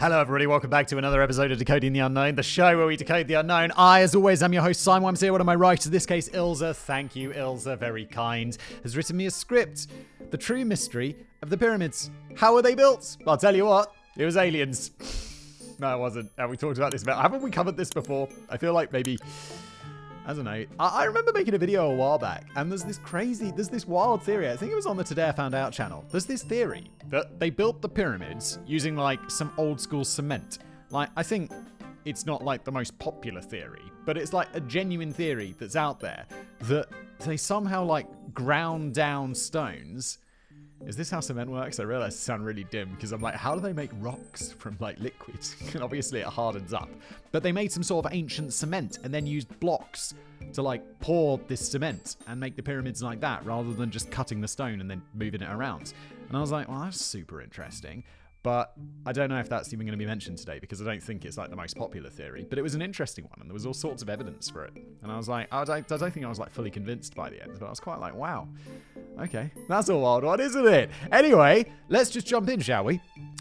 Hello, everybody. Welcome back to another episode of Decoding the Unknown, the show where we decode the unknown. I, as always, am your host, Simon Wimsey. One of my writers, in this case, Ilza. Thank you, Ilza. Very kind. Has written me a script. The true mystery of the pyramids. How were they built? I'll tell you what. It was aliens. no, it wasn't. And we talked about this. Haven't we covered this before? I feel like maybe. I don't know. I, I remember making a video a while back, and there's this crazy, there's this wild theory. I think it was on the Today I Found Out channel. There's this theory that they built the pyramids using like some old school cement. Like, I think it's not like the most popular theory, but it's like a genuine theory that's out there that they somehow like ground down stones. Is this how cement works? I realize it sound really dim because I'm like, how do they make rocks from like liquids? and obviously it hardens up. But they made some sort of ancient cement and then used blocks to like pour this cement and make the pyramids like that rather than just cutting the stone and then moving it around. And I was like, well, that's super interesting. But I don't know if that's even going to be mentioned today because I don't think it's like the most popular theory. But it was an interesting one, and there was all sorts of evidence for it. And I was like, I don't, I don't think I was like fully convinced by the end, but I was quite like, wow, okay, that's a wild one, isn't it? Anyway, let's just jump in, shall we?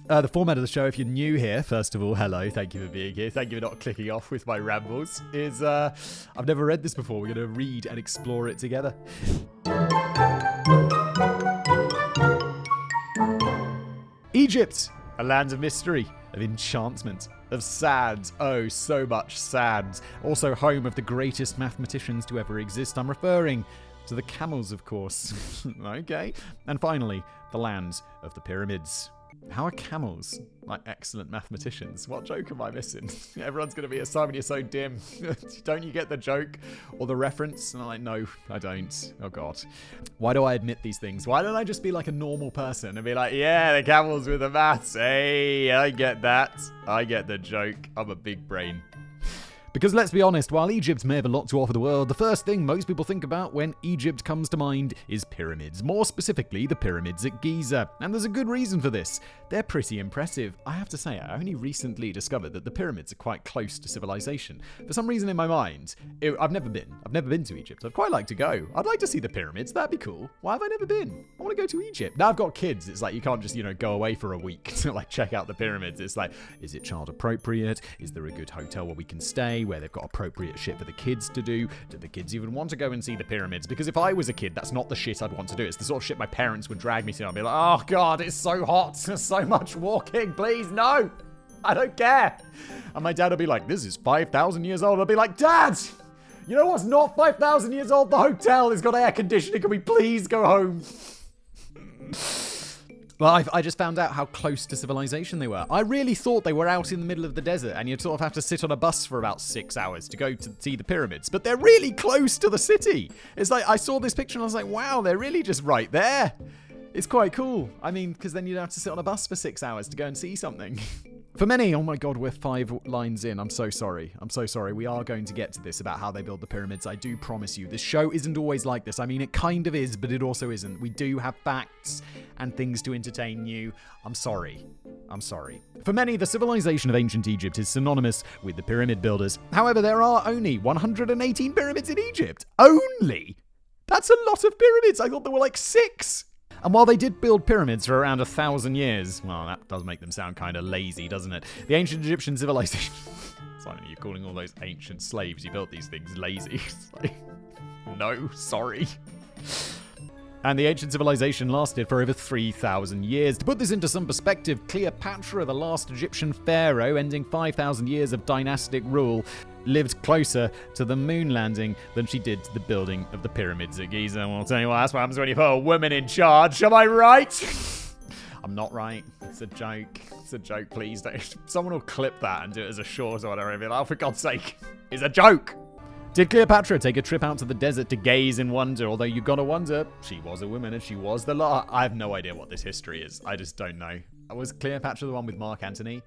Uh, the format of the show, if you're new here, first of all, hello, thank you for being here. Thank you for not clicking off with my rambles. Is uh, I've never read this before. We're going to read and explore it together. Egypt, a land of mystery, of enchantment, of sad, oh, so much sad. Also, home of the greatest mathematicians to ever exist. I'm referring to the camels, of course. okay. And finally, the land of the pyramids. How are camels like excellent mathematicians? What joke am I missing? Everyone's going to be a Simon, you're so dim. don't you get the joke or the reference? And I'm like, no, I don't. Oh, God. Why do I admit these things? Why don't I just be like a normal person and be like, yeah, the camels with the maths. Hey, I get that. I get the joke. I'm a big brain. Because let's be honest, while Egypt may have a lot to offer the world, the first thing most people think about when Egypt comes to mind is pyramids. More specifically, the pyramids at Giza. And there's a good reason for this. They're pretty impressive. I have to say, I only recently discovered that the pyramids are quite close to civilization. For some reason in my mind, it, I've never been. I've never been to Egypt. I'd quite like to go. I'd like to see the pyramids. That'd be cool. Why have I never been? I want to go to Egypt. Now I've got kids. It's like you can't just, you know, go away for a week to like check out the pyramids. It's like, is it child appropriate? Is there a good hotel where we can stay? Where they've got appropriate shit for the kids to do? Do the kids even want to go and see the pyramids? Because if I was a kid, that's not the shit I'd want to do. It's the sort of shit my parents would drag me to. I'd be like, oh god, it's so hot, there's so much walking, please no. I don't care. And my dad would be like, this is 5,000 years old. I'd be like, Dad, you know what's not 5,000 years old? The hotel has got air conditioning. Can we please go home? Well, I, I, just found out how close to civilization they were. I really thought they were out in the middle of the desert and you'd sort of have to sit on a bus for about six hours to go to see the pyramids, but they're really close to the city. It's like I saw this picture and I was like, wow, they're really just right there. It's quite cool. I mean, because then you'd have to sit on a bus for six hours to go and see something. For many, oh my god, we're five lines in. I'm so sorry. I'm so sorry. We are going to get to this about how they build the pyramids. I do promise you. This show isn't always like this. I mean, it kind of is, but it also isn't. We do have facts and things to entertain you. I'm sorry. I'm sorry. For many, the civilization of ancient Egypt is synonymous with the pyramid builders. However, there are only 118 pyramids in Egypt. Only? That's a lot of pyramids. I thought there were like six. And while they did build pyramids for around a thousand years, well, that does make them sound kind of lazy, doesn't it? The ancient Egyptian civilization. Simon, you're calling all those ancient slaves who built these things lazy. no, sorry. And the ancient civilization lasted for over 3,000 years. To put this into some perspective, Cleopatra, the last Egyptian pharaoh, ending 5,000 years of dynastic rule, lived closer to the moon landing than she did to the building of the pyramids at Giza. And I'll tell you what, that's what happens when you put a woman in charge. Am I right? I'm not right. It's a joke. It's a joke. Please don't. Someone will clip that and do it as a short or whatever. Like, oh, for God's sake, it's a joke. Did Cleopatra take a trip out to the desert to gaze in wonder? Although you gotta wonder, she was a woman and she was the law. I have no idea what this history is. I just don't know. Was Cleopatra the one with Mark Antony?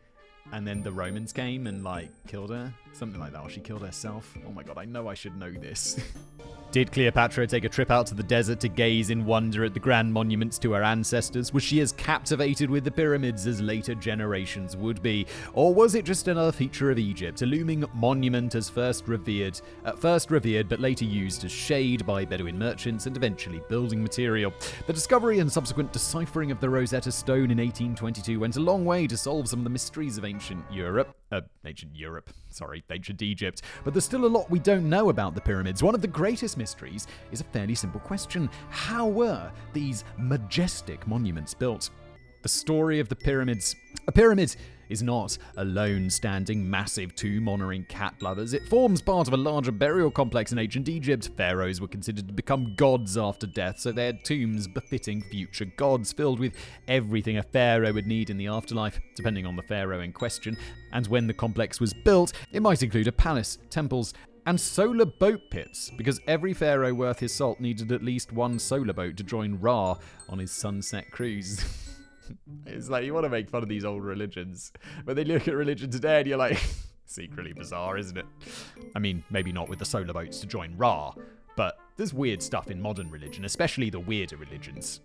And then the Romans came and like killed her? Something like that. Or she killed herself? Oh my god, I know I should know this. Did Cleopatra take a trip out to the desert to gaze in wonder at the grand monuments to her ancestors? Was she as captivated with the pyramids as later generations would be? Or was it just another feature of Egypt, a looming monument as first revered, at first revered but later used as shade by Bedouin merchants and eventually building material? The discovery and subsequent deciphering of the Rosetta Stone in 1822 went a long way to solve some of the mysteries of ancient Europe. Uh, ancient Europe, sorry, ancient Egypt. But there's still a lot we don't know about the pyramids. One of the greatest mysteries is a fairly simple question How were these majestic monuments built? The story of the pyramids. A pyramid is not a lone standing massive tomb honoring cat lovers. It forms part of a larger burial complex in ancient Egypt. Pharaohs were considered to become gods after death, so they had tombs befitting future gods, filled with everything a pharaoh would need in the afterlife, depending on the pharaoh in question. And when the complex was built, it might include a palace, temples, and solar boat pits, because every pharaoh worth his salt needed at least one solar boat to join Ra on his sunset cruise. it's like you want to make fun of these old religions, but then you look at religion today and you're like, secretly bizarre, isn't it? I mean, maybe not with the solar boats to join Ra, but there's weird stuff in modern religion, especially the weirder religions.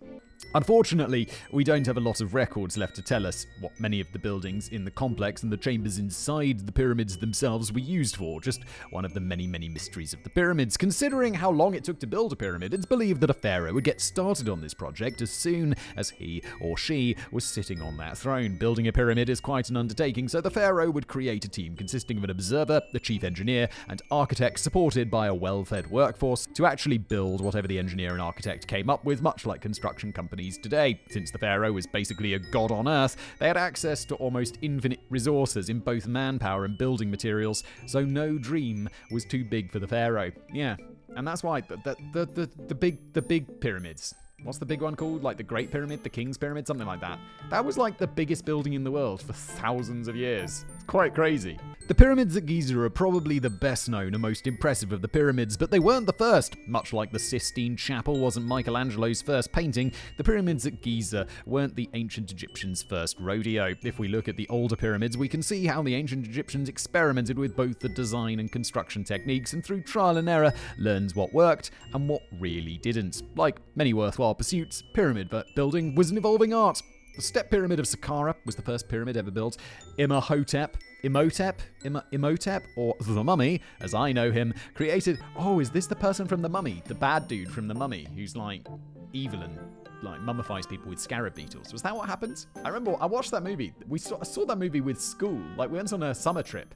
Unfortunately, we don't have a lot of records left to tell us what many of the buildings in the complex and the chambers inside the pyramids themselves were used for, just one of the many, many mysteries of the pyramids. Considering how long it took to build a pyramid, it's believed that a pharaoh would get started on this project as soon as he or she was sitting on that throne. Building a pyramid is quite an undertaking, so the pharaoh would create a team consisting of an observer, the chief engineer, and architect supported by a well fed workforce to actually build whatever the engineer and architect came up with, much like construction companies today. Since the Pharaoh was basically a god on Earth, they had access to almost infinite resources in both manpower and building materials, so no dream was too big for the Pharaoh. Yeah, and that's why the, the, the, the big the big pyramids what's the big one called? Like the Great Pyramid, the King's Pyramid, something like that. That was like the biggest building in the world for thousands of years. Quite crazy. The pyramids at Giza are probably the best known and most impressive of the pyramids, but they weren't the first. Much like the Sistine Chapel wasn't Michelangelo's first painting, the pyramids at Giza weren't the ancient Egyptians' first rodeo. If we look at the older pyramids, we can see how the ancient Egyptians experimented with both the design and construction techniques, and through trial and error, learned what worked and what really didn't. Like many worthwhile pursuits, pyramid building was an evolving art. The Step Pyramid of Saqqara was the first pyramid ever built. Imhotep, Imhotep, Im- Imhotep, or the Mummy, as I know him, created. Oh, is this the person from the Mummy? The bad dude from the Mummy, who's like evil and like mummifies people with scarab beetles. Was that what happened? I remember I watched that movie. We saw, I saw that movie with school. Like we went on a summer trip,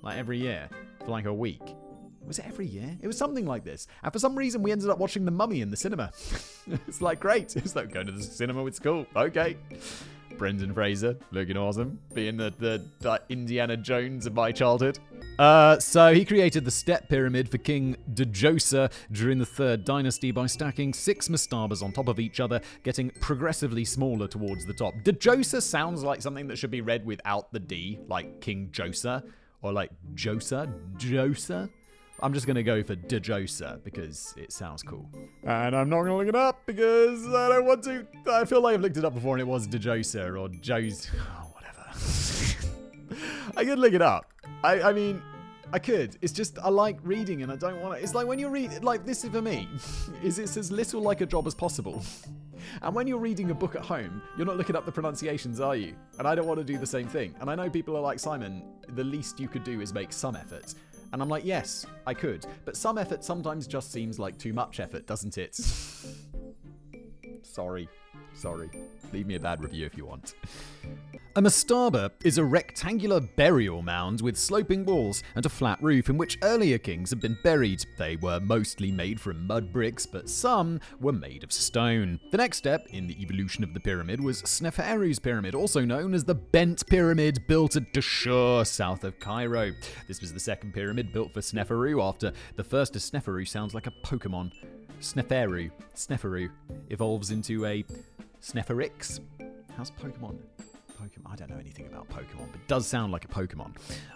like every year for like a week. Was it every year? It was something like this. And for some reason, we ended up watching The Mummy in the cinema. it's like, great. It's like going to the cinema with school. Okay. Brendan Fraser, looking awesome, being the, the, the Indiana Jones of my childhood. Uh, so he created the step pyramid for King Djoser during the Third Dynasty by stacking six mastabas on top of each other, getting progressively smaller towards the top. Djoser sounds like something that should be read without the D, like King Joser, or like Josa, Josa. I'm just going to go for Dejosa because it sounds cool. And I'm not going to look it up because I don't want to. I feel like I've looked it up before and it was Dejosa or Joe's. Oh, whatever. I could look it up. I, I mean, I could. It's just I like reading and I don't want to. It's like when you read, like this is for me, is it's as little like a job as possible. And when you're reading a book at home, you're not looking up the pronunciations, are you? And I don't want to do the same thing. And I know people are like Simon. The least you could do is make some effort. And I'm like, yes, I could. But some effort sometimes just seems like too much effort, doesn't it? Sorry. Sorry. Leave me a bad review if you want. A mastaba is a rectangular burial mound with sloping walls and a flat roof in which earlier kings had been buried. They were mostly made from mud bricks, but some were made of stone. The next step in the evolution of the pyramid was Sneferu's pyramid, also known as the Bent Pyramid, built at Dashur, south of Cairo. This was the second pyramid built for Sneferu after the first Sneferu sounds like a Pokemon. Sneferu, Sneferu, evolves into a Sneferix. How's Pokemon? Pokemon. I don't know anything about Pokemon, but does sound like a Pokemon.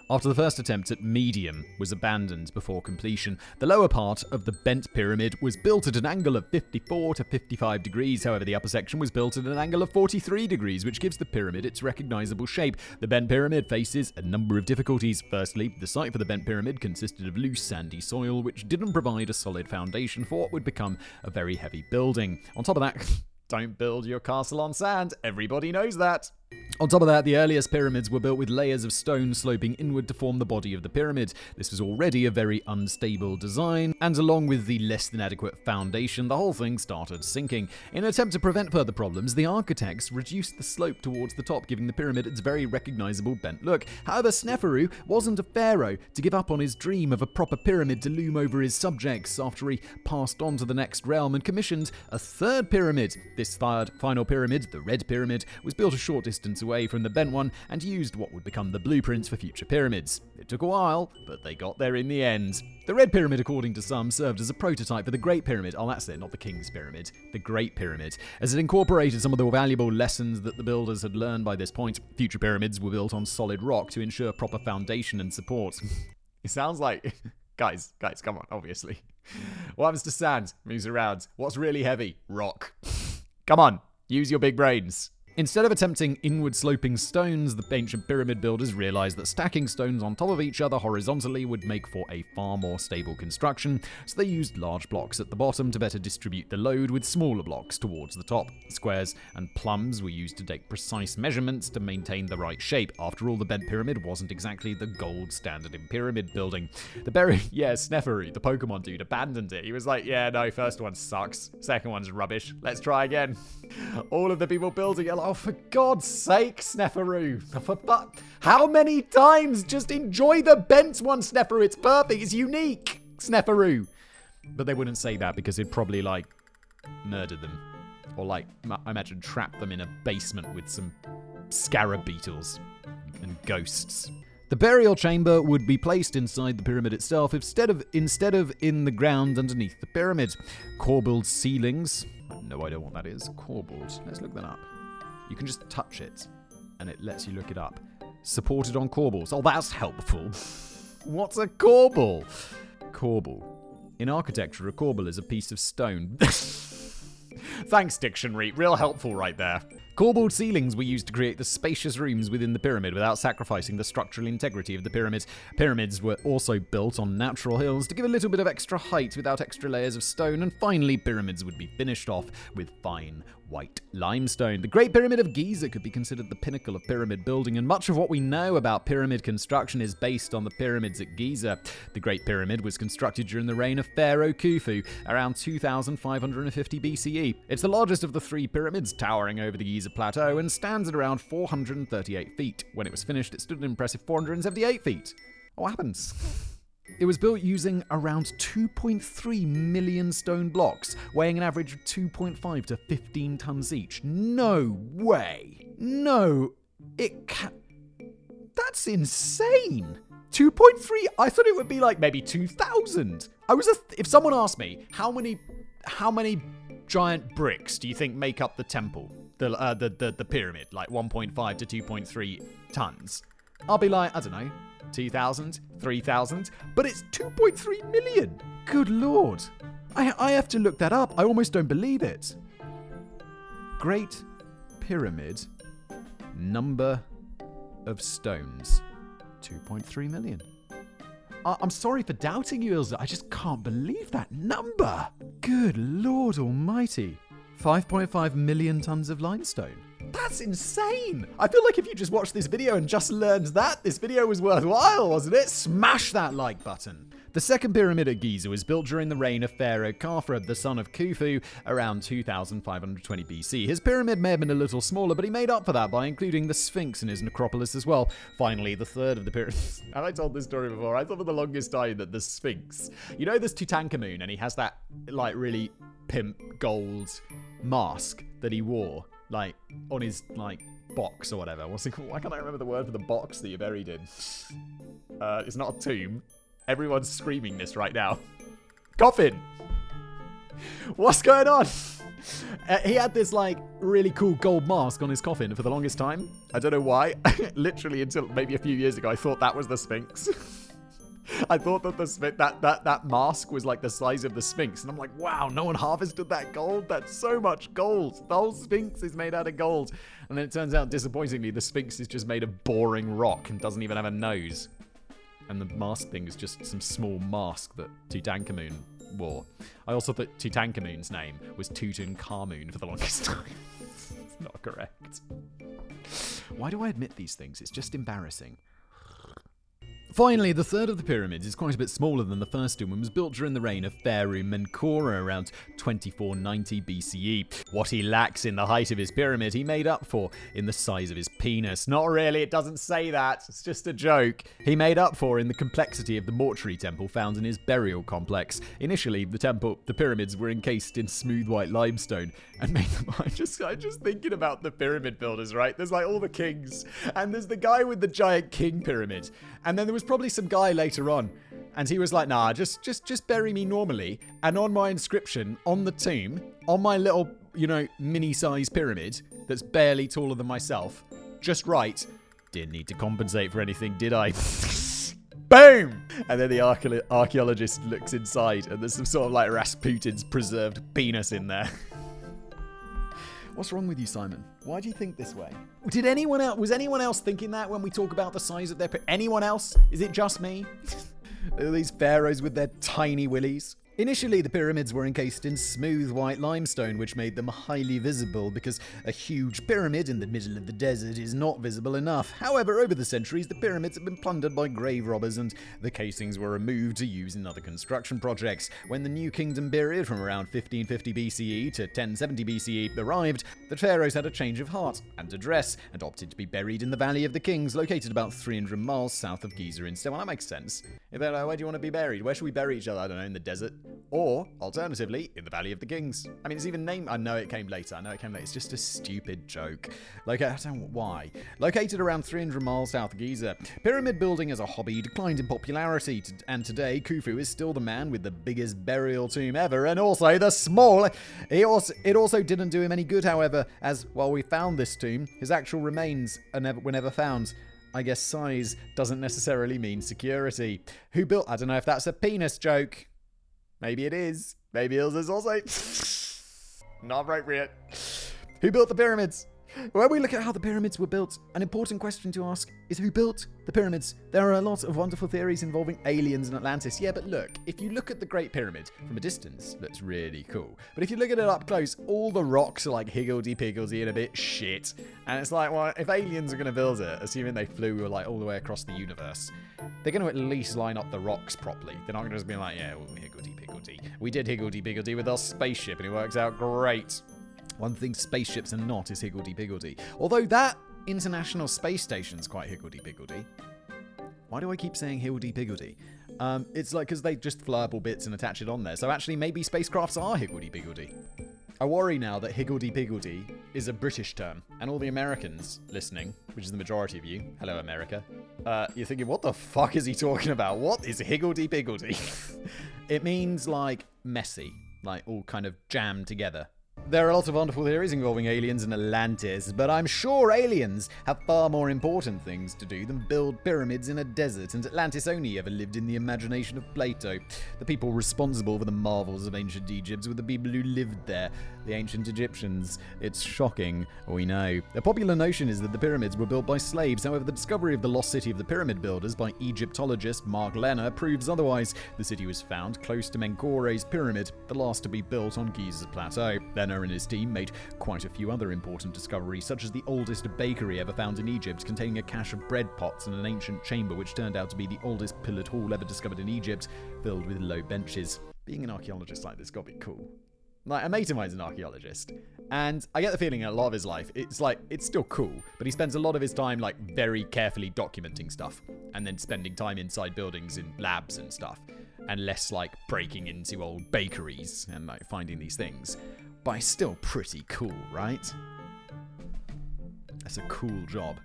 After the first attempt at Meidum was abandoned before completion, the lower part of the bent pyramid was built at an angle of 54 to 55 degrees. However, the upper section was built at an angle of 43 degrees, which gives the pyramid its recognizable shape. The bent pyramid faces a number of difficulties. Firstly, the site for the bent pyramid consisted of loose, sandy soil, which didn't provide a solid foundation for what would become a very heavy building. On top of that, don't build your castle on sand. Everybody knows that. On top of that, the earliest pyramids were built with layers of stone sloping inward to form the body of the pyramid. This was already a very unstable design, and along with the less than adequate foundation, the whole thing started sinking. In an attempt to prevent further problems, the architects reduced the slope towards the top, giving the pyramid its very recognizable bent look. However, Sneferu wasn't a pharaoh to give up on his dream of a proper pyramid to loom over his subjects after he passed on to the next realm and commissioned a third pyramid. This third final pyramid, the Red Pyramid, was built a short distance away from the bent one and used what would become the blueprints for future pyramids. It took a while, but they got there in the end. The Red Pyramid, according to some, served as a prototype for the Great Pyramid. Oh, that's it, not the King's Pyramid. The Great Pyramid, as it incorporated some of the valuable lessons that the builders had learned by this point. Future pyramids were built on solid rock to ensure proper foundation and support. it sounds like. guys, guys, come on, obviously. What happens to sand? Moves around. What's really heavy? Rock. come on, use your big brains. Instead of attempting inward sloping stones, the ancient pyramid builders realized that stacking stones on top of each other horizontally would make for a far more stable construction, so they used large blocks at the bottom to better distribute the load with smaller blocks towards the top. Squares and plumbs were used to take precise measurements to maintain the right shape. After all, the bent pyramid wasn't exactly the gold standard in pyramid building. The berry, yeah, Sneferu, the Pokemon dude, abandoned it. He was like, yeah, no, first one sucks, second one's rubbish, let's try again. All of the people building it Oh, for God's sake, Sneferu. Oh, How many times? Just enjoy the bent one, Sneferu. It's perfect. It's unique, Sneferu. But they wouldn't say that because it'd probably, like, murder them. Or, like, I imagine trap them in a basement with some scarab beetles and ghosts. The burial chamber would be placed inside the pyramid itself instead of instead of in the ground underneath the pyramid. Corbelled ceilings. No idea what that is. Corbelled. Let's look that up. You can just touch it, and it lets you look it up. Supported on corbels. Oh, that's helpful. What's a corbel? Corbel. In architecture, a corbel is a piece of stone. Thanks, dictionary. Real helpful right there. Corbelled ceilings were used to create the spacious rooms within the pyramid without sacrificing the structural integrity of the pyramids. Pyramids were also built on natural hills to give a little bit of extra height without extra layers of stone, and finally, pyramids would be finished off with fine white limestone. The Great Pyramid of Giza could be considered the pinnacle of pyramid building, and much of what we know about pyramid construction is based on the pyramids at Giza. The Great Pyramid was constructed during the reign of Pharaoh Khufu around 2550 BCE. It's the largest of the three pyramids, towering over the Giza Plateau, and stands at around 438 feet. When it was finished, it stood an impressive 478 feet. What happens? It was built using around 2.3 million stone blocks, weighing an average of 2.5 to 15 tons each. No way! No, it can. That's insane! 2.3? I thought it would be like maybe 2,000. I was. Th- if someone asked me how many, how many giant bricks do you think make up the temple, the uh, the, the the pyramid, like 1.5 to 2.3 tons? I'll be like, I don't know, 2,000, 3,000, but it's 2.3 million. Good lord. I, I have to look that up. I almost don't believe it. Great Pyramid, number of stones 2.3 million. I- I'm sorry for doubting you, Ilza. I just can't believe that number. Good lord almighty. 5.5 million tons of limestone. That's insane! I feel like if you just watched this video and just learned that, this video was worthwhile, wasn't it? Smash that like button! The second pyramid at Giza was built during the reign of Pharaoh Khafra, the son of Khufu, around 2520 BC. His pyramid may have been a little smaller, but he made up for that by including the Sphinx in his necropolis as well. Finally, the third of the pyramids. Have I told this story before? I thought for the longest time that the Sphinx. You know, there's Tutankhamun, and he has that, like, really pimp gold mask that he wore like on his like box or whatever. What's it called? Why can't I remember the word for the box that you're buried in? Uh, it's not a tomb. Everyone's screaming this right now. Coffin. What's going on? Uh, he had this like really cool gold mask on his coffin for the longest time. I don't know why. Literally until maybe a few years ago, I thought that was the Sphinx. I thought that the that that that mask was like the size of the Sphinx, and I'm like, wow, no one harvested that gold. That's so much gold. The whole Sphinx is made out of gold, and then it turns out, disappointingly, the Sphinx is just made of boring rock and doesn't even have a nose. And the mask thing is just some small mask that Tutankhamun wore. I also thought Tutankhamun's name was Tutankhamun for the longest time. it's not correct. Why do I admit these things? It's just embarrassing. Finally, the third of the pyramids is quite a bit smaller than the first two and was built during the reign of Pharaoh Menkauhor around 2490 BCE. What he lacks in the height of his pyramid, he made up for in the size of his penis. Not really, it doesn't say that, it's just a joke. He made up for in the complexity of the mortuary temple found in his burial complex. Initially, the temple, the pyramids were encased in smooth white limestone and made them. I just, I'm just thinking about the pyramid builders, right? There's like all the kings, and there's the guy with the giant king pyramid, and then there was probably some guy later on, and he was like, "Nah, just just just bury me normally." And on my inscription on the tomb, on my little you know mini-sized pyramid that's barely taller than myself, just write, "Didn't need to compensate for anything, did I?" Boom! And then the archaeologist looks inside, and there's some sort of like Rasputin's preserved penis in there. What's wrong with you, Simon? Why do you think this way? Did anyone else was anyone else thinking that when we talk about the size of their anyone else? Is it just me? These pharaohs with their tiny willies. Initially, the pyramids were encased in smooth white limestone, which made them highly visible because a huge pyramid in the middle of the desert is not visible enough. However, over the centuries, the pyramids have been plundered by grave robbers and the casings were removed to use in other construction projects. When the New Kingdom period from around 1550 BCE to 1070 BCE arrived, the pharaohs had a change of heart and address and opted to be buried in the Valley of the Kings, located about 300 miles south of Giza instead. Well, that makes sense. If they're like, where do you want to be buried? Where should we bury each other? I don't know, in the desert. Or, alternatively, in the Valley of the Kings. I mean, it's even named. I know it came later. I know it came later. It's just a stupid joke. Like, I don't know why. Located around 300 miles south of Giza, pyramid building as a hobby declined in popularity, and today Khufu is still the man with the biggest burial tomb ever, and also the small. He also, it also didn't do him any good, however, as while we found this tomb, his actual remains never, were never found. I guess size doesn't necessarily mean security. Who built? I don't know if that's a penis joke. Maybe it is. Maybe it is also not appropriate. Who built the pyramids? When we look at how the pyramids were built, an important question to ask is who built the pyramids? There are a lot of wonderful theories involving aliens and Atlantis. Yeah, but look, if you look at the Great Pyramid from a distance, that's really cool. But if you look at it up close, all the rocks are like higgledy-piggledy and a bit shit. And it's like, well, if aliens are going to build it, assuming they flew like all the way across the universe, they're going to at least line up the rocks properly. They're not going to just be like, yeah, well, higgledy-piggledy. We did higgledy-piggledy with our spaceship and it works out great. One thing spaceships are not is higgledy-piggledy. Although that International Space Station's quite higgledy-piggledy. Why do I keep saying higgledy-piggledy? Um, it's like because they just flurble bits and attach it on there. So actually, maybe spacecrafts are higgledy-piggledy. I worry now that higgledy-piggledy is a British term, and all the Americans listening, which is the majority of you, hello America, uh, you're thinking, what the fuck is he talking about? What is higgledy-piggledy? it means like messy, like all kind of jammed together. There are lots of wonderful theories involving aliens and Atlantis, but I'm sure aliens have far more important things to do than build pyramids in a desert, and Atlantis only ever lived in the imagination of Plato. The people responsible for the marvels of ancient Egypt were the people who lived there, the ancient Egyptians. It's shocking, we know. A popular notion is that the pyramids were built by slaves, however, the discovery of the lost city of the pyramid builders by Egyptologist Mark Lehner proves otherwise. The city was found close to Menkaure's pyramid, the last to be built on Giza's plateau. And his team made quite a few other important discoveries, such as the oldest bakery ever found in Egypt, containing a cache of bread pots and an ancient chamber which turned out to be the oldest pillared hall ever discovered in Egypt, filled with low benches. Being an archaeologist like this got to be cool. Like, a mate of mine's an archaeologist, and I get the feeling in a lot of his life, it's like, it's still cool, but he spends a lot of his time, like, very carefully documenting stuff, and then spending time inside buildings in labs and stuff, and less, like, breaking into old bakeries and, like, finding these things but still pretty cool, right? That's a cool job.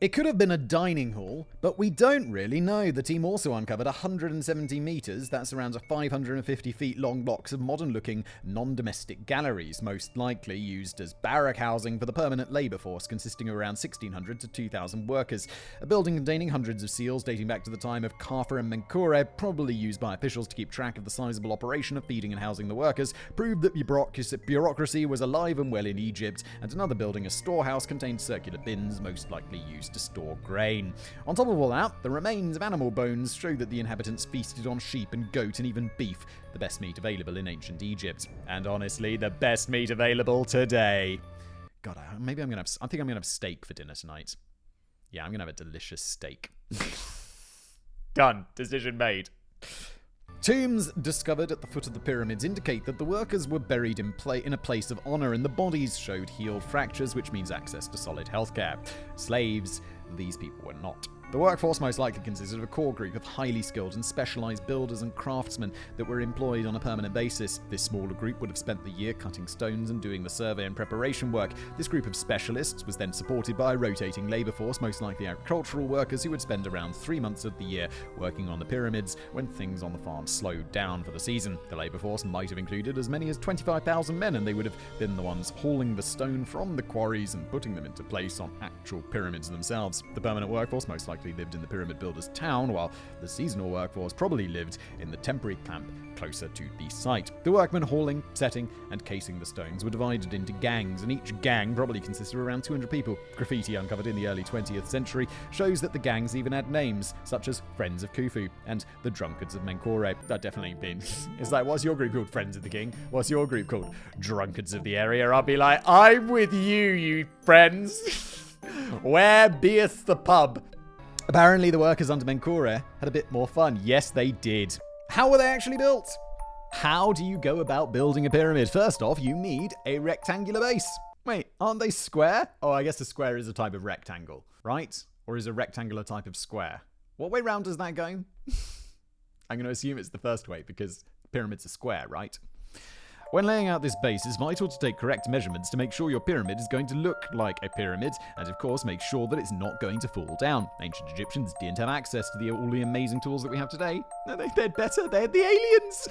It could have been a dining hall, but we don't really know. The team also uncovered 170 metres, that's around 550 feet long blocks of modern looking non domestic galleries, most likely used as barrack housing for the permanent labour force, consisting of around 1,600 to 2,000 workers. A building containing hundreds of seals dating back to the time of Khafra and Menkaure, probably used by officials to keep track of the sizable operation of feeding and housing the workers, proved that bureaucracy was alive and well in Egypt, and another building, a storehouse, contained circular bins, most likely used to store grain. On top of all that, the remains of animal bones show that the inhabitants feasted on sheep and goat and even beef, the best meat available in ancient Egypt. And honestly, the best meat available today. God, maybe I'm gonna have. I think I'm gonna have steak for dinner tonight. Yeah, I'm gonna have a delicious steak. Done. Decision made. Tombs discovered at the foot of the pyramids indicate that the workers were buried in, in a place of honor and the bodies showed healed fractures, which means access to solid healthcare. Slaves, these people were not. The workforce most likely consisted of a core group of highly skilled and specialized builders and craftsmen that were employed on a permanent basis. This smaller group would have spent the year cutting stones and doing the survey and preparation work. This group of specialists was then supported by a rotating labor force, most likely agricultural workers who would spend around three months of the year working on the pyramids when things on the farm slowed down for the season. The labor force might have included as many as 25,000 men, and they would have been the ones hauling the stone from the quarries and putting them into place on actual pyramids themselves. The permanent workforce most likely likely lived in the pyramid builder's town, while the seasonal workforce probably lived in the temporary camp closer to the site. The workmen hauling, setting, and casing the stones were divided into gangs, and each gang probably consisted of around 200 people. Graffiti uncovered in the early 20th century shows that the gangs even had names, such as Friends of Khufu and the Drunkards of Menkaure. That definitely been. it's like, what's your group called? Friends of the King? What's your group called? Drunkards of the area. I'll be like, I'm with you, you friends. Where beeth the pub? Apparently, the workers under Menkaure had a bit more fun. Yes, they did. How were they actually built? How do you go about building a pyramid? First off, you need a rectangular base. Wait, aren't they square? Oh, I guess a square is a type of rectangle, right? Or is a rectangular type of square? What way round does that go? I'm going to assume it's the first way because pyramids are square, right? When laying out this base, it's vital to take correct measurements to make sure your pyramid is going to look like a pyramid, and of course make sure that it's not going to fall down. Ancient Egyptians didn't have access to the, all the amazing tools that we have today. They're better, they're the aliens!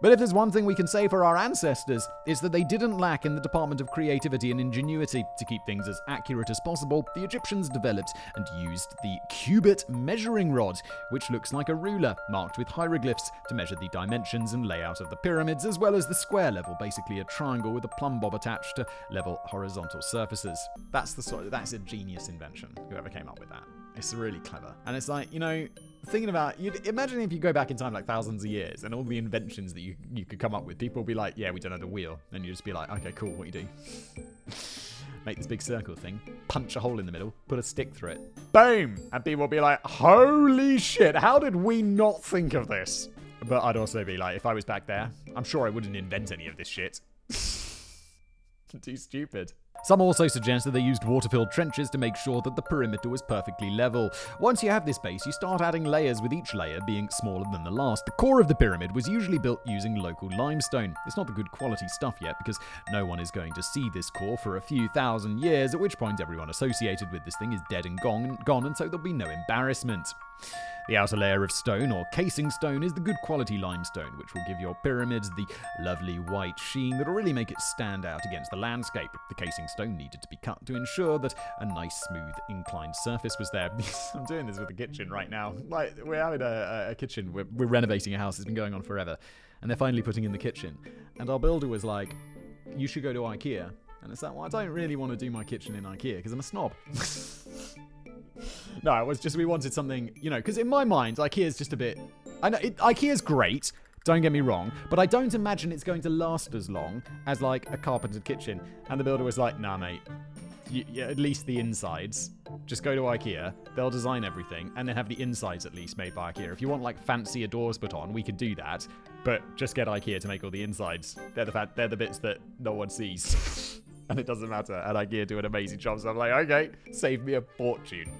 But if there's one thing we can say for our ancestors, it's that they didn't lack in the department of creativity and ingenuity. To keep things as accurate as possible, the Egyptians developed and used the cubit measuring rod, which looks like a ruler marked with hieroglyphs to measure the dimensions and layout of the pyramids, as well as the square level, basically a triangle with a plumb bob attached to level horizontal surfaces. That's the sort of, that's a genius invention, whoever came up with that. It's really clever. And it's like, you know, thinking about you imagine if you go back in time like thousands of years and all the inventions that you you could come up with people will be like yeah we don't know the wheel and you just be like okay cool what do you do make this big circle thing punch a hole in the middle put a stick through it boom and people will be like holy shit how did we not think of this but i'd also be like if i was back there i'm sure i wouldn't invent any of this shit too stupid some also suggest that they used water-filled trenches to make sure that the perimeter was perfectly level. Once you have this base, you start adding layers with each layer being smaller than the last. The core of the pyramid was usually built using local limestone. It's not the good quality stuff yet because no one is going to see this core for a few thousand years, at which point everyone associated with this thing is dead and gone, gone and so there'll be no embarrassment. The outer layer of stone, or casing stone, is the good quality limestone, which will give your pyramids the lovely white sheen that'll really make it stand out against the landscape. The casing stone needed to be cut to ensure that a nice, smooth, inclined surface was there. I'm doing this with the kitchen right now. Like, we're having a, a kitchen, we're, we're renovating a house, it's been going on forever, and they're finally putting in the kitchen. And our builder was like, You should go to IKEA. And it's like, well, I don't really want to do my kitchen in IKEA because I'm a snob. no, it was just we wanted something, you know, because in my mind, IKEA's just a bit. I know it, IKEA's great. Don't get me wrong, but I don't imagine it's going to last as long as like a carpentered kitchen. And the builder was like, "Nah, mate, you, you, at least the insides. Just go to IKEA. They'll design everything, and then have the insides at least made by IKEA. If you want like fancier doors put on, we could do that. But just get IKEA to make all the insides. They're the fa- they're the bits that no one sees, and it doesn't matter. And IKEA do an amazing job. So I'm like, okay, save me a fortune.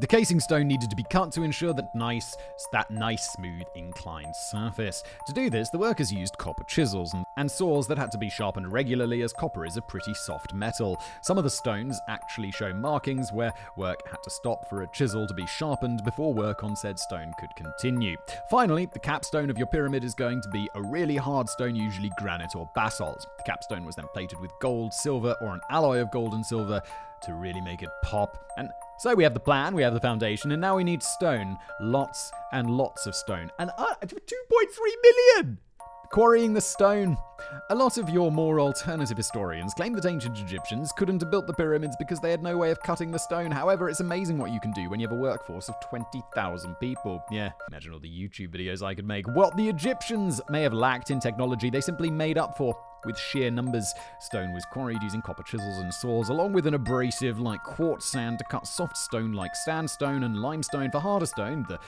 The casing stone needed to be cut to ensure that nice, that nice smooth inclined surface. To do this, the workers used copper chisels and, and saws that had to be sharpened regularly as copper is a pretty soft metal. Some of the stones actually show markings where work had to stop for a chisel to be sharpened before work on said stone could continue. Finally, the capstone of your pyramid is going to be a really hard stone, usually granite or basalt. The capstone was then plated with gold, silver, or an alloy of gold and silver to really make it pop. And so we have the plan, we have the foundation, and now we need stone. Lots and lots of stone. And uh, 2.3 million! Quarrying the stone. A lot of your more alternative historians claim that ancient Egyptians couldn't have built the pyramids because they had no way of cutting the stone. However, it's amazing what you can do when you have a workforce of 20,000 people. Yeah, imagine all the YouTube videos I could make. What the Egyptians may have lacked in technology, they simply made up for with sheer numbers. Stone was quarried using copper chisels and saws, along with an abrasive like quartz sand to cut soft stone like sandstone and limestone for harder stone. The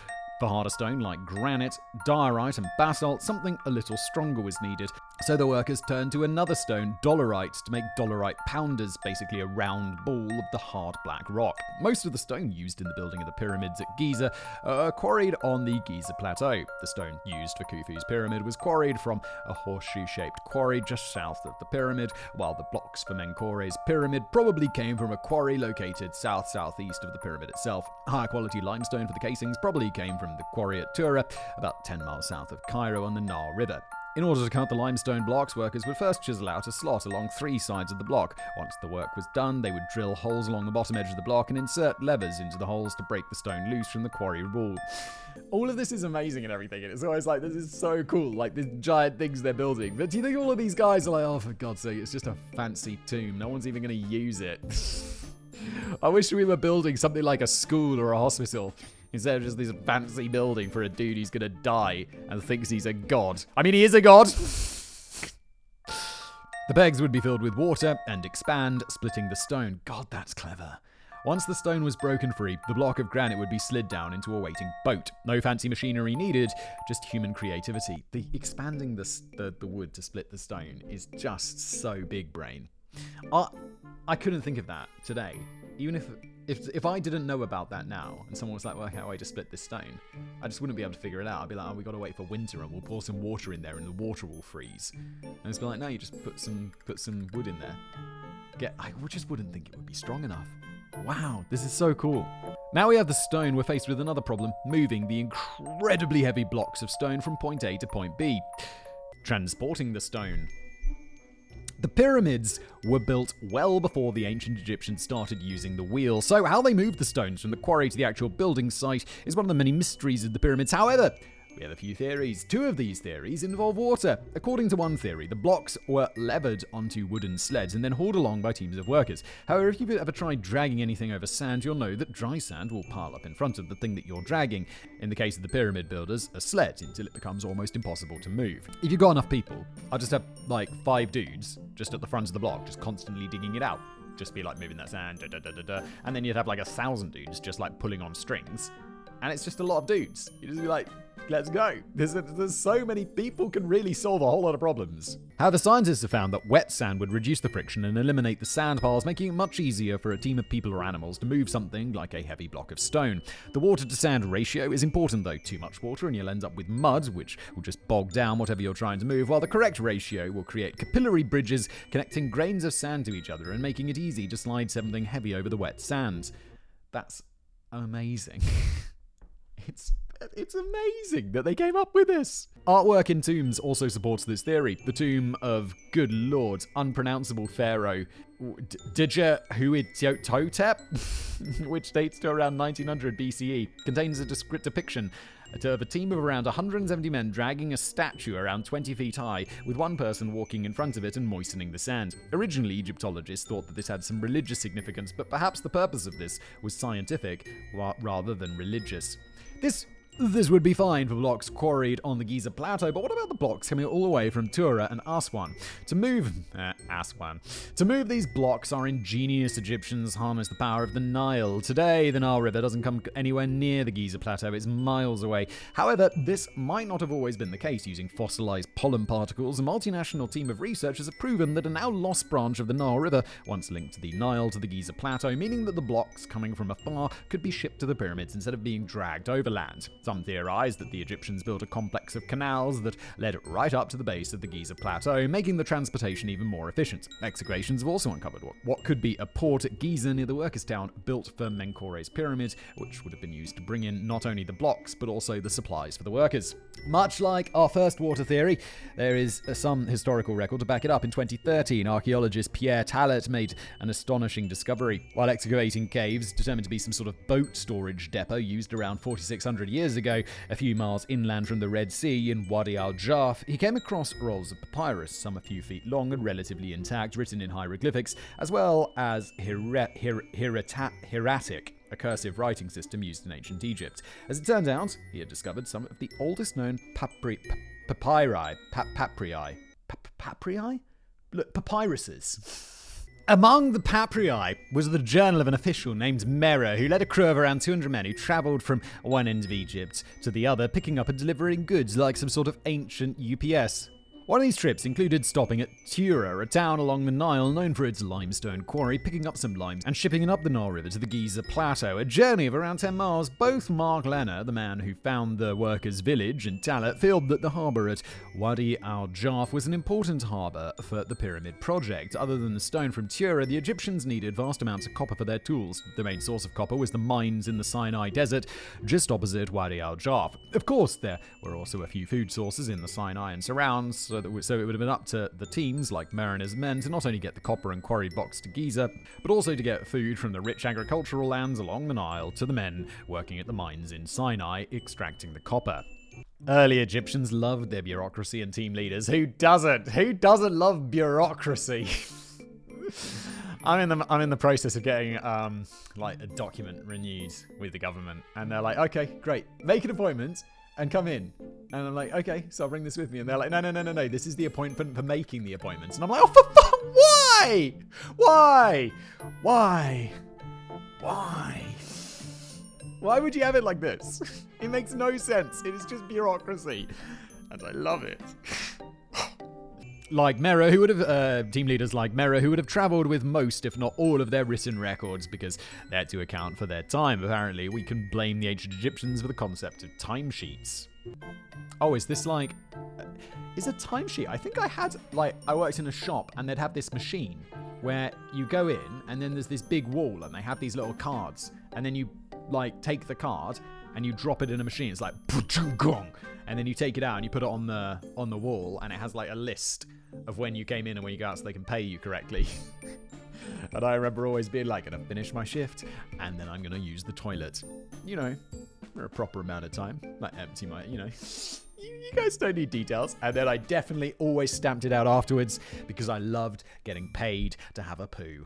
for harder stone like granite, diorite, and basalt, something a little stronger was needed. So the workers turned to another stone, dolerite, to make dolerite pounders, basically a round ball of the hard black rock. Most of the stone used in the building of the pyramids at Giza are quarried on the Giza Plateau. The stone used for Khufu's pyramid was quarried from a horseshoe shaped quarry just south of the pyramid, while the blocks for Menkaure's pyramid probably came from a quarry located south southeast of the pyramid itself. Higher quality limestone for the casings probably came from the quarry at Tura, about 10 miles south of Cairo on the Nile River. In order to cut the limestone blocks, workers would first chisel out a slot along three sides of the block. Once the work was done, they would drill holes along the bottom edge of the block and insert levers into the holes to break the stone loose from the quarry wall. All of this is amazing and everything, and it's always like, this is so cool, like these giant things they're building. But do you think all of these guys are like, oh, for God's sake, it's just a fancy tomb. No one's even going to use it. I wish we were building something like a school or a hospital instead of just this fancy building for a dude who's gonna die and thinks he's a god. I mean, he is a god! the pegs would be filled with water and expand, splitting the stone. God, that's clever. Once the stone was broken free, the block of granite would be slid down into a waiting boat. No fancy machinery needed, just human creativity. The expanding the, the, the wood to split the stone is just so big brain. I, I couldn't think of that today. Even if if if I didn't know about that now, and someone was like, "Well, how do I just split this stone?" I just wouldn't be able to figure it out. I'd be like, "Oh, we got to wait for winter, and we'll pour some water in there, and the water will freeze." And it's be like, "No, you just put some put some wood in there." Get, I just wouldn't think it would be strong enough. Wow, this is so cool. Now we have the stone, we're faced with another problem moving the incredibly heavy blocks of stone from point A to point B. Transporting the stone. The pyramids were built well before the ancient Egyptians started using the wheel, so how they moved the stones from the quarry to the actual building site is one of the many mysteries of the pyramids. However, we have a few theories. Two of these theories involve water. According to one theory, the blocks were levered onto wooden sleds and then hauled along by teams of workers. However, if you've ever tried dragging anything over sand, you'll know that dry sand will pile up in front of the thing that you're dragging. In the case of the pyramid builders, a sled until it becomes almost impossible to move. If you've got enough people, I'll just have like five dudes just at the front of the block, just constantly digging it out. Just be like moving that sand, da, da, da, and then you'd have like a thousand dudes just like pulling on strings and it's just a lot of dudes. You'd just be like, let's go. There's, there's so many people can really solve a whole lot of problems. However, scientists have found that wet sand would reduce the friction and eliminate the sand piles, making it much easier for a team of people or animals to move something like a heavy block of stone. The water to sand ratio is important though. Too much water and you'll end up with mud, which will just bog down whatever you're trying to move, while the correct ratio will create capillary bridges connecting grains of sand to each other and making it easy to slide something heavy over the wet sand. That's amazing. It's it's amazing that they came up with this. Artwork in tombs also supports this theory. The tomb of, good lord, unpronounceable pharaoh Djehutihotep, which dates to around 1900 BCE, contains a depiction of a team of around 170 men dragging a statue around 20 feet high, with one person walking in front of it and moistening the sand. Originally, Egyptologists thought that this had some religious significance, but perhaps the purpose of this was scientific rather than religious. This This would be fine for blocks quarried on the Giza Plateau, but what about the blocks coming all the way from Tura and Aswan? To move uh, Aswan, to move these blocks, our ingenious Egyptians harnessed the power of the Nile. Today, the Nile River doesn't come anywhere near the Giza Plateau; it's miles away. However, this might not have always been the case. Using fossilized pollen particles, a multinational team of researchers have proven that a now lost branch of the Nile River once linked the Nile to the Giza Plateau, meaning that the blocks coming from afar could be shipped to the pyramids instead of being dragged overland. Some theorize that the Egyptians built a complex of canals that led right up to the base of the Giza Plateau, making the transportation even more efficient. Excavations have also uncovered what, could be a port at Giza near the workers' town built for Menkaures pyramid, which would have been used to bring in not only the blocks but also the supplies for the workers. Much like our first water theory, there is some historical record to back it up. In 2013, archaeologist Pierre Tallet made an astonishing discovery. While excavating caves determined to be some sort of boat storage depot used around 4600 years ago, a few miles inland from the Red Sea in Wadi al Jarf, he came across rolls of papyrus, some a few feet long and relatively intact, written in hieroglyphics, as well as hieratic, a cursive writing system used in ancient Egypt. As it turned out, he had discovered some of the oldest known papyri, papyri, papyri, papyri, papyruses. Among the papyri was the journal of an official named Merer, who led a crew of around 200 men who travelled from one end of Egypt to the other, picking up and delivering goods like some sort of ancient UPS. One of these trips included stopping at Tura, a town along the Nile known for its limestone quarry, picking up some limes and shipping it up the Nile River to the Giza Plateau, a journey of around 10 miles. Both Mark Lehner, the man who found the workers' village, and Tallet feel that the harbour at Wadi al Jarf was an important harbour for the pyramid project. Other than the stone from Tura, the Egyptians needed vast amounts of copper for their tools. The main source of copper was the mines in the Sinai Desert, just opposite Wadi al Jarf. Of course, there were also a few food sources in the Sinai and surrounds, so so it would have been up to the teams, like Mariners Men, to not only get the copper and quarry box to Giza, but also to get food from the rich agricultural lands along the Nile to the men working at the mines in Sinai, extracting the copper. Early Egyptians loved their bureaucracy and team leaders. Who doesn't? Who doesn't love bureaucracy? I'm in the I'm in the process of getting um like a document renewed with the government, and they're like, okay, great, make an appointment and come in. And I'm like, okay, so I'll bring this with me. And they're like, no, no, no, no, no. This is the appointment for making the appointments. And I'm like, oh, for fuck, why? Why? Why? Why? Why would you have it like this? It makes no sense. It is just bureaucracy. And I love it. like Merer, who would have uh, team leaders like Merer, who would have travelled with most, if not all, of their written records because they had to account for their time. Apparently, we can blame the ancient Egyptians for the concept of timesheets. Oh, is this like? Uh, is a timesheet? I think I had like I worked in a shop and they'd have this machine where you go in and then there's this big wall and they have these little cards and then you like take the card and you drop it in a machine. It's like and then you take it out and you put it on the on the wall and it has like a list of when you came in and when you go out so they can pay you correctly. and I remember always being like, gonna finish my shift and then I'm gonna use the toilet. You know, for a proper amount of time. Like empty my, you know. You guys don't need details. And then I definitely always stamped it out afterwards because I loved getting paid to have a poo.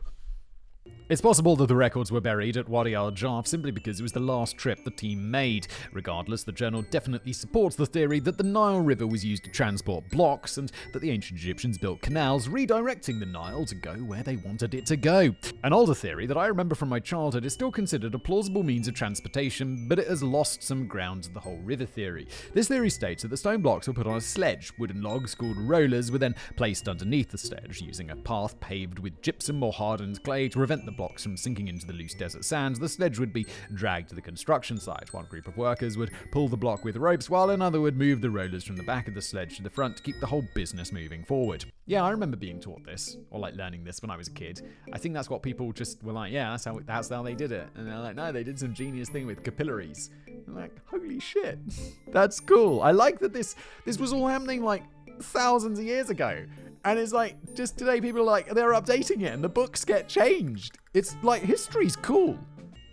It's possible that the records were buried at Wadi al Jarf simply because it was the last trip the team made. Regardless, the journal definitely supports the theory that the Nile River was used to transport blocks and that the ancient Egyptians built canals redirecting the Nile to go where they wanted it to go. An older theory that I remember from my childhood is still considered a plausible means of transportation, but it has lost some ground to the whole river theory. This theory states that the stone blocks were put on a sledge. Wooden logs called rollers were then placed underneath the sledge, using a path paved with gypsum or hardened clay to prevent the blocks from sinking into the loose desert sand, the sledge would be dragged to the construction site. One group of workers would pull the block with ropes, while another would move the rollers from the back of the sledge to the front to keep the whole business moving forward. Yeah, I remember being taught this, or like learning this when I was a kid. I think that's what people just were like, yeah, that's how, that's how they did it. And they're like, no, they did some genius thing with capillaries. I'm like, holy shit, that's cool. I like that this this was all happening like thousands of years ago. And it's like, just today, people are like, they're updating it and the books get changed. It's like, history's cool.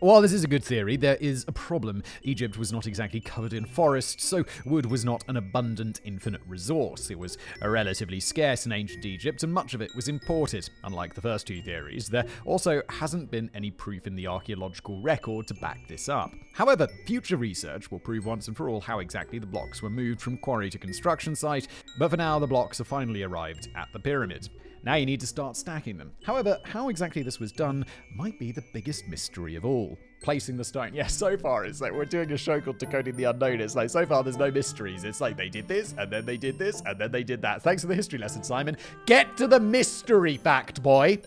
While this is a good theory, there is a problem. Egypt was not exactly covered in forests, so wood was not an abundant, infinite resource. It was relatively scarce in ancient Egypt, and much of it was imported. Unlike the first two theories, there also hasn't been any proof in the archaeological record to back this up. However, future research will prove once and for all how exactly the blocks were moved from quarry to construction site, but for now, the blocks have finally arrived at the pyramid. Now you need to start stacking them. However, how exactly this was done might be the biggest mystery of all. Placing the stone. Yeah, so far it's like we're doing a show called Decoding the Unknown. It's like so far there's no mysteries. It's like they did this, and then they did this, and then they did that. Thanks for the history lesson, Simon. Get to the mystery fact, boy.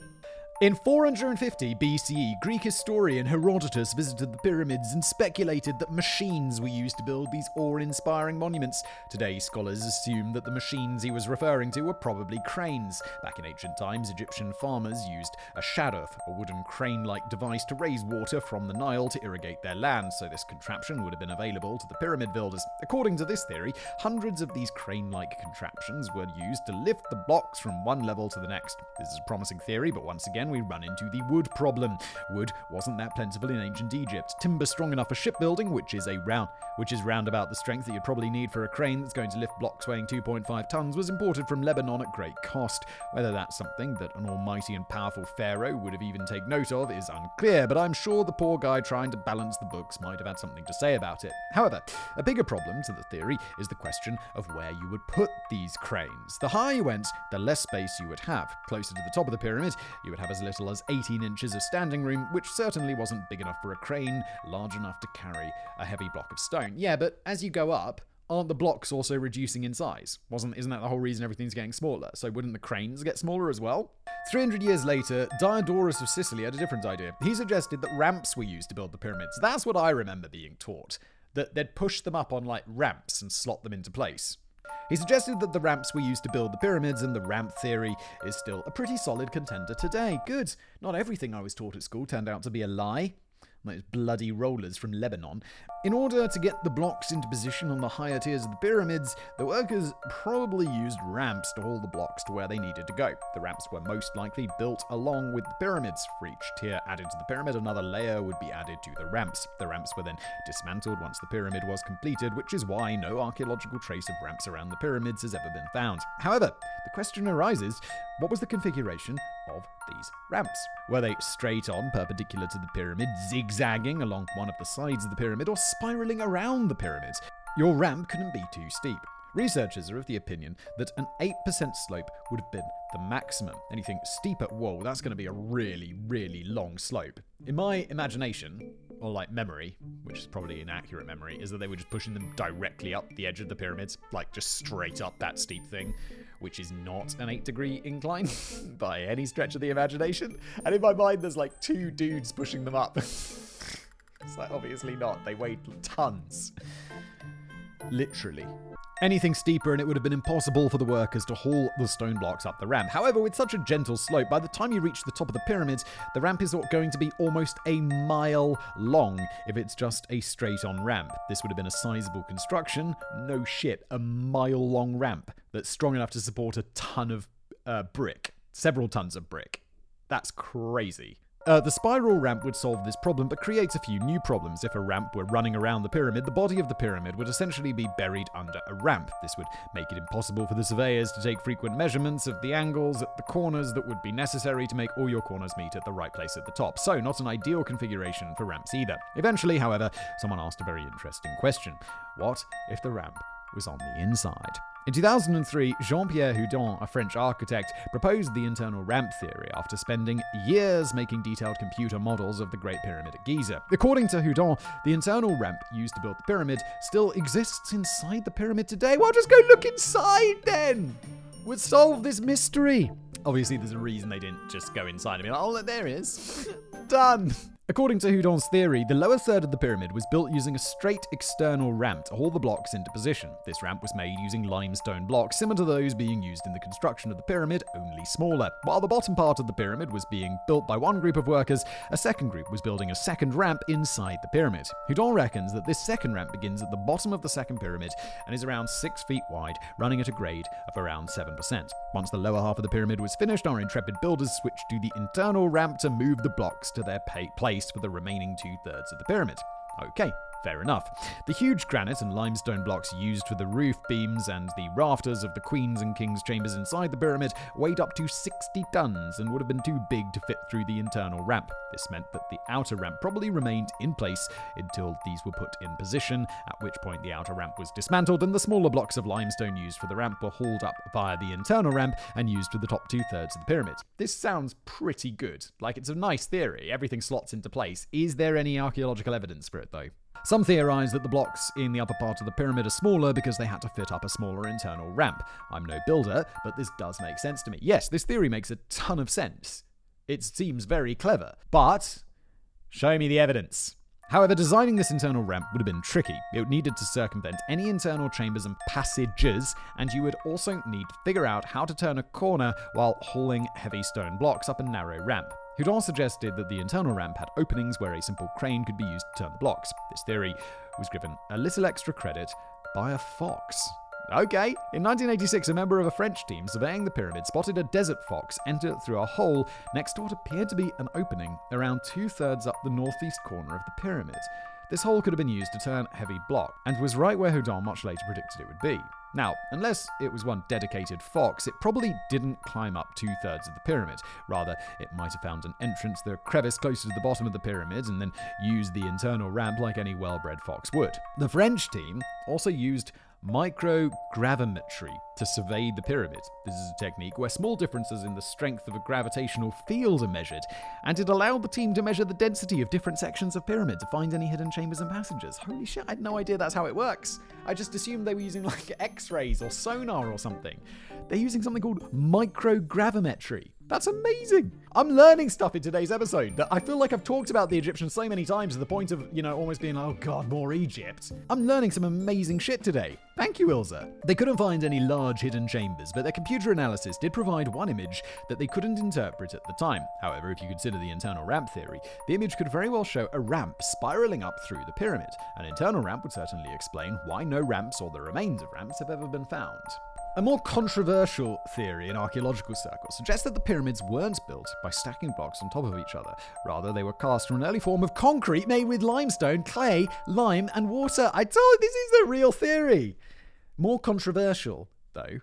In 450 BCE, Greek historian Herodotus visited the pyramids and speculated that machines were used to build these awe inspiring monuments. Today, scholars assume that the machines he was referring to were probably cranes. Back in ancient times, Egyptian farmers used a shaduf, a wooden crane like device, to raise water from the Nile to irrigate their land, so this contraption would have been available to the pyramid builders. According to this theory, hundreds of these crane like contraptions were used to lift the blocks from one level to the next. This is a promising theory, but once again, we run into the wood problem. Wood wasn't that plentiful in ancient Egypt. Timber strong enough for shipbuilding, which is a round, which is round about the strength that you'd probably need for a crane that's going to lift blocks weighing 2.5 tons, was imported from Lebanon at great cost. Whether that's something that an almighty and powerful pharaoh would have even taken note of is unclear, but I'm sure the poor guy trying to balance the books might have had something to say about it. However, a bigger problem to the theory is the question of where you would put these cranes. The higher you went, the less space you would have. Closer to the top of the pyramid, you would have as little as 18 inches of standing room, which certainly wasn't big enough for a crane large enough to carry a heavy block of stone. Yeah, but as you go up, aren't the blocks also reducing in size? Wasn't isn't that the whole reason everything's getting smaller? So wouldn't the cranes get smaller as well? 300 years later, Diodorus of Sicily had a different idea. He suggested that ramps were used to build the pyramids. That's what I remember being taught. That they'd push them up on like ramps and slot them into place. He suggested that the ramps were used to build the pyramids, and the ramp theory is still a pretty solid contender today. Good. Not everything I was taught at school turned out to be a lie those bloody rollers from Lebanon. In order to get the blocks into position on the higher tiers of the pyramids, the workers probably used ramps to haul the blocks to where they needed to go. The ramps were most likely built along with the pyramids. For each tier added to the pyramid, another layer would be added to the ramps. The ramps were then dismantled once the pyramid was completed, which is why no archaeological trace of ramps around the pyramids has ever been found. However, the question arises what was the configuration of these ramps? Were they straight on, perpendicular to the pyramid, zigzagging along one of the sides of the pyramid, or spiraling around the pyramids? Your ramp couldn't be too steep. Researchers are of the opinion that an 8% slope would have been the maximum. Anything steeper, whoa, that's going to be a really, really long slope. In my imagination, or like memory, which is probably inaccurate memory, is that they were just pushing them directly up the edge of the pyramids, like just straight up that steep thing which is not an 8 degree incline by any stretch of the imagination. And in my mind, there's like two dudes pushing them up. it's like, obviously not. They weighed tons. Literally. Anything steeper, and it would have been impossible for the workers to haul the stone blocks up the ramp. However, with such a gentle slope, by the time you reach the top of the pyramids, the ramp is going to be almost a mile long if it's just a straight on ramp. This would have been a sizable construction. No shit, a mile long ramp that's strong enough to support a ton of uh, brick, several tons of brick. That's crazy. Uh, the spiral ramp would solve this problem, but creates a few new problems. If a ramp were running around the pyramid, the body of the pyramid would essentially be buried under a ramp. This would make it impossible for the surveyors to take frequent measurements of the angles at the corners that would be necessary to make all your corners meet at the right place at the top. So, not an ideal configuration for ramps either. Eventually, however, someone asked a very interesting question What if the ramp was on the inside? In 2003, Jean Pierre Houdin, a French architect, proposed the internal ramp theory after spending years making detailed computer models of the Great Pyramid at Giza. According to Houdin, the internal ramp used to build the pyramid still exists inside the pyramid today. Well, just go look inside then! Would solve this mystery. Obviously, there's a reason they didn't just go inside and be like, oh, there is. Done. According to Houdin's theory, the lower third of the pyramid was built using a straight external ramp to haul the blocks into position. This ramp was made using limestone blocks, similar to those being used in the construction of the pyramid, only smaller. While the bottom part of the pyramid was being built by one group of workers, a second group was building a second ramp inside the pyramid. Houdin reckons that this second ramp begins at the bottom of the second pyramid and is around 6 feet wide, running at a grade of around 7%. Once the lower half of the pyramid was finished, our intrepid builders switched to the internal ramp to move the blocks to their place for the remaining two thirds of the pyramid. Okay, Fair enough. The huge granite and limestone blocks used for the roof beams and the rafters of the Queen's and King's chambers inside the pyramid weighed up to 60 tons and would have been too big to fit through the internal ramp. This meant that the outer ramp probably remained in place until these were put in position, at which point the outer ramp was dismantled and the smaller blocks of limestone used for the ramp were hauled up via the internal ramp and used for the top two thirds of the pyramid. This sounds pretty good. Like it's a nice theory, everything slots into place. Is there any archaeological evidence for it though? Some theorize that the blocks in the upper part of the pyramid are smaller because they had to fit up a smaller internal ramp. I'm no builder, but this does make sense to me. Yes, this theory makes a ton of sense. It seems very clever, but show me the evidence. However, designing this internal ramp would have been tricky. It needed to circumvent any internal chambers and passages, and you would also need to figure out how to turn a corner while hauling heavy stone blocks up a narrow ramp. Houdin suggested that the internal ramp had openings where a simple crane could be used to turn the blocks. This theory was given a little extra credit by a fox. Okay, in 1986, a member of a French team surveying the pyramid spotted a desert fox enter through a hole next to what appeared to be an opening around two thirds up the northeast corner of the pyramid. This hole could have been used to turn heavy block, and was right where Houdin much later predicted it would be. Now, unless it was one dedicated fox, it probably didn't climb up two thirds of the pyramid. Rather, it might have found an entrance a crevice closer to the bottom of the pyramid and then used the internal ramp like any well bred fox would. The French team also used microgravimetry to survey the pyramid. This is a technique where small differences in the strength of a gravitational field are measured, and it allowed the team to measure the density of different sections of pyramid to find any hidden chambers and passages. Holy shit, I had no idea that's how it works. I just assumed they were using like x-rays or sonar or something. They're using something called microgravimetry. That's amazing. I'm learning stuff in today's episode that I feel like I've talked about the Egyptians so many times to the point of, you know, almost being like, oh god, more Egypt. I'm learning some amazing shit today. Thank you, Ilza. They couldn't find any large hidden chambers, but their computer analysis did provide one image that they couldn't interpret at the time. However, if you consider the internal ramp theory, the image could very well show a ramp spiraling up through the pyramid. An internal ramp would certainly explain why no ramps or the remains of ramps have ever been found. A more controversial theory in archaeological circles suggests that the pyramids weren't built by stacking blocks on top of each other. Rather, they were cast from an early form of concrete made with limestone, clay, lime, and water. I told you this is a real theory. More controversial, though,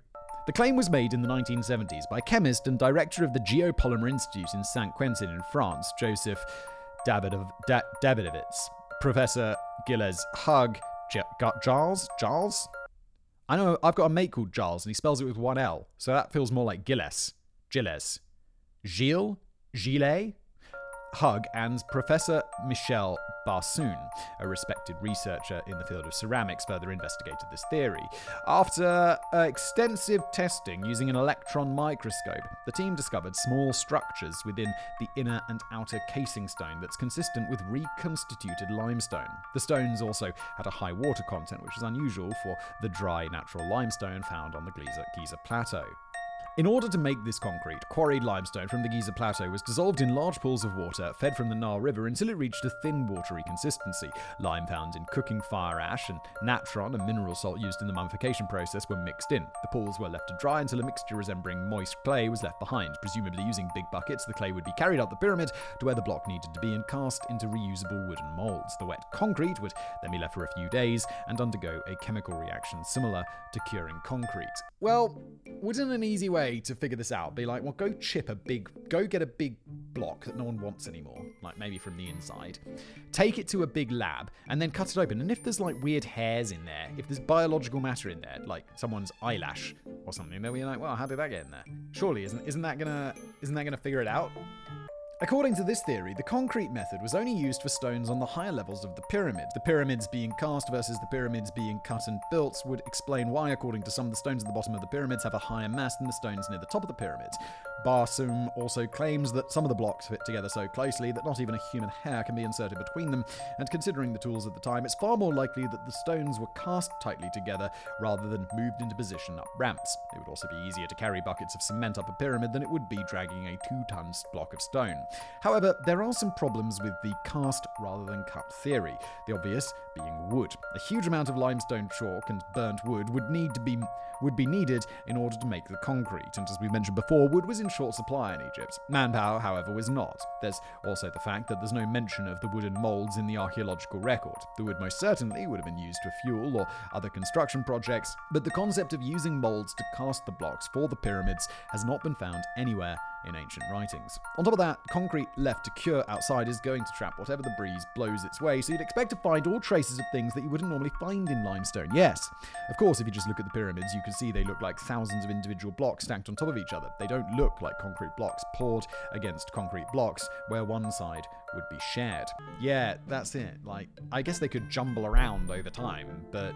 the claim was made in the 1970s by chemist and director of the Geopolymer Institute in Saint Quentin in France, Joseph Davidov- da- Davidovits. Professor Gilles Hug J- Giles? Giles? I know I've got a mate called Giles, and he spells it with one L, so that feels more like Gilles. Gilles. Gilles? Gilles? Hug and Professor Michel Barsoum, a respected researcher in the field of ceramics, further investigated this theory. After uh, extensive testing using an electron microscope, the team discovered small structures within the inner and outer casing stone that's consistent with reconstituted limestone. The stones also had a high water content, which is unusual for the dry natural limestone found on the Giza, Plateau. In order to make this concrete, quarried limestone from the Giza Plateau was dissolved in large pools of water fed from the Nile River until it reached a thin, watery consistency. Lime found in cooking fire ash and natron, a mineral salt used in the mummification process, were mixed in. The pools were left to dry until a mixture resembling moist clay was left behind. Presumably using big buckets, the clay would be carried up the pyramid to where the block needed to be and cast into reusable wooden molds. The wet concrete would then be left for a few days and undergo a chemical reaction similar to curing concrete. Well, wouldn't an easy way way to figure this out. Be like, well, go chip a big, go get a big block that no one wants anymore, like maybe from the inside. Take it to a big lab and then cut it open. And if there's like weird hairs in there, if there's biological matter in there, like someone's eyelash or something, then we're like, well, how did that get in there? Surely, isn't isn't that gonna isn't that gonna figure it out? According to this theory, the concrete method was only used for stones on the higher levels of the pyramid. The pyramids being cast versus the pyramids being cut and built would explain why, according to some, the stones at the bottom of the pyramids have a higher mass than the stones near the top of the pyramids. Barsoum also claims that some of the blocks fit together so closely that not even a human hair can be inserted between them, and considering the tools at the time, it's far more likely that the stones were cast tightly together rather than moved into position up ramps. It would also be easier to carry buckets of cement up a pyramid than it would be dragging a two ton block of stone. However, there are some problems with the cast rather than cut theory. The obvious being wood. A huge amount of limestone chalk and burnt wood would need to be would be needed in order to make the concrete, and as we mentioned before, wood was in short supply in Egypt. Manpower, however, was not. There's also the fact that there's no mention of the wooden molds in the archaeological record. The wood most certainly would have been used for fuel or other construction projects, but the concept of using molds to cast the blocks for the pyramids has not been found anywhere in ancient writings. On top of that, concrete left to cure outside is going to trap whatever the breeze blows its way, so you'd expect to find all traces of things that you wouldn't normally find in limestone. Yes, of course, if you just look at the pyramids, you can see they look like thousands of individual blocks stacked on top of each other. They don't look like concrete blocks poured against concrete blocks where one side would be shared. Yeah, that's it. Like, I guess they could jumble around over time, but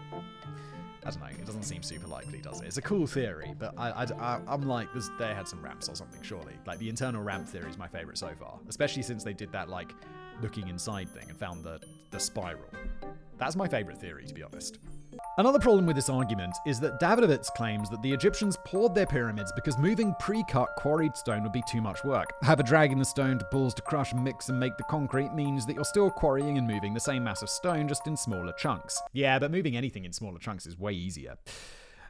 I don't know. It doesn't seem super likely, does it? It's a cool theory, but I, I, am like, they had some ramps or something, surely. Like, the internal ramp theory is my favorite so far, especially since they did that, like, looking inside thing and found the, the spiral. That's my favorite theory, to be honest. Another problem with this argument is that Davidovits claims that the Egyptians poured their pyramids because moving pre-cut quarried stone would be too much work. However, dragging the stone to pools to crush, mix, and make the concrete means that you're still quarrying and moving the same mass of stone just in smaller chunks. Yeah, but moving anything in smaller chunks is way easier.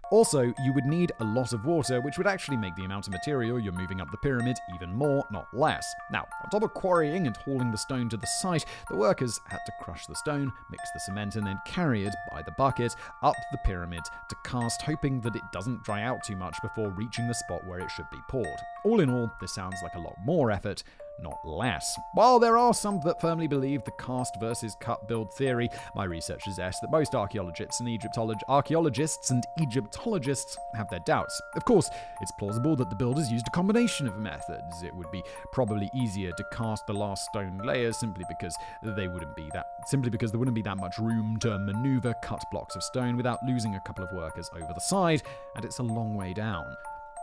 Also, you would need a lot of water, which would actually make the amount of material you're moving up the pyramid even more, not less. Now, on top of quarrying and hauling the stone to the site, the workers had to crush the stone, mix the cement, and then carry it by the bucket up the pyramid to cast, hoping that it doesn't dry out too much before reaching the spot where it should be poured. All in all, this sounds like a lot more effort, not less. While there are some that firmly believe the cast versus cut build theory, my research suggests that most archaeologists and Egyptolog- archaeologists and Egyptologists have their doubts. Of course, it's plausible that the builders used a combination of methods. It would be probably easier to cast the last stone layers simply because they wouldn't be that simply because there wouldn't be that much room to maneuver cut blocks of stone without losing a couple of workers over the side, and it's a long way down.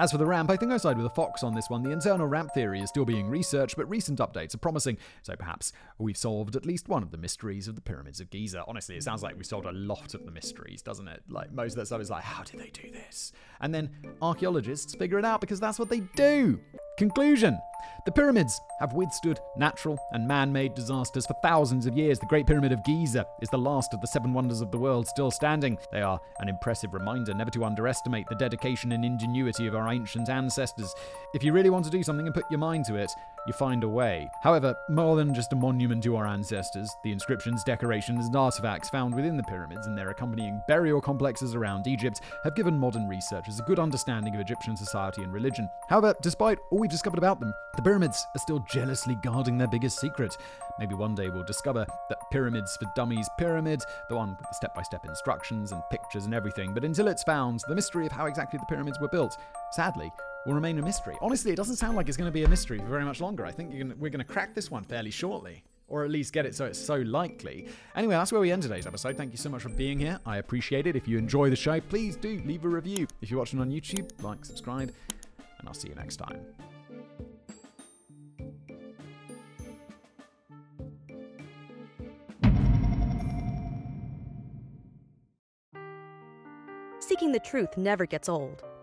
As for the ramp, I think I side with the Fox on this one. The internal ramp theory is still being researched, but recent updates are promising, so perhaps we've solved at least one of the mysteries of the pyramids of Giza. Honestly, it sounds like we've solved a lot of the mysteries, doesn't it? Like, most of that stuff is like, how did they do this? And then archaeologists figure it out because that's what they do. Conclusion The pyramids have withstood natural and man made disasters for thousands of years. The Great Pyramid of Giza is the last of the seven wonders of the world still standing. They are an impressive reminder never to underestimate the dedication and ingenuity of our ancient ancestors. If you really want to do something and put your mind to it, you find a way. However, more than just a monument to our ancestors, the inscriptions, decorations, and artifacts found within the pyramids and their accompanying burial complexes around Egypt have given modern researchers a good understanding of Egyptian society and religion. However, despite all we've discovered about them, the pyramids are still jealously guarding their biggest secret. Maybe one day we'll discover that Pyramids for Dummies pyramid, the one with the step by step instructions and pictures and everything, but until it's found, the mystery of how exactly the pyramids were built, sadly, will remain a mystery. Honestly, it doesn't sound like it's going to be a mystery for very much longer. I think gonna, we're going to crack this one fairly shortly. Or at least get it so it's so likely. Anyway, that's where we end today's episode. Thank you so much for being here. I appreciate it. If you enjoy the show, please do leave a review. If you're watching on YouTube, like, subscribe, and I'll see you next time. Seeking the truth never gets old.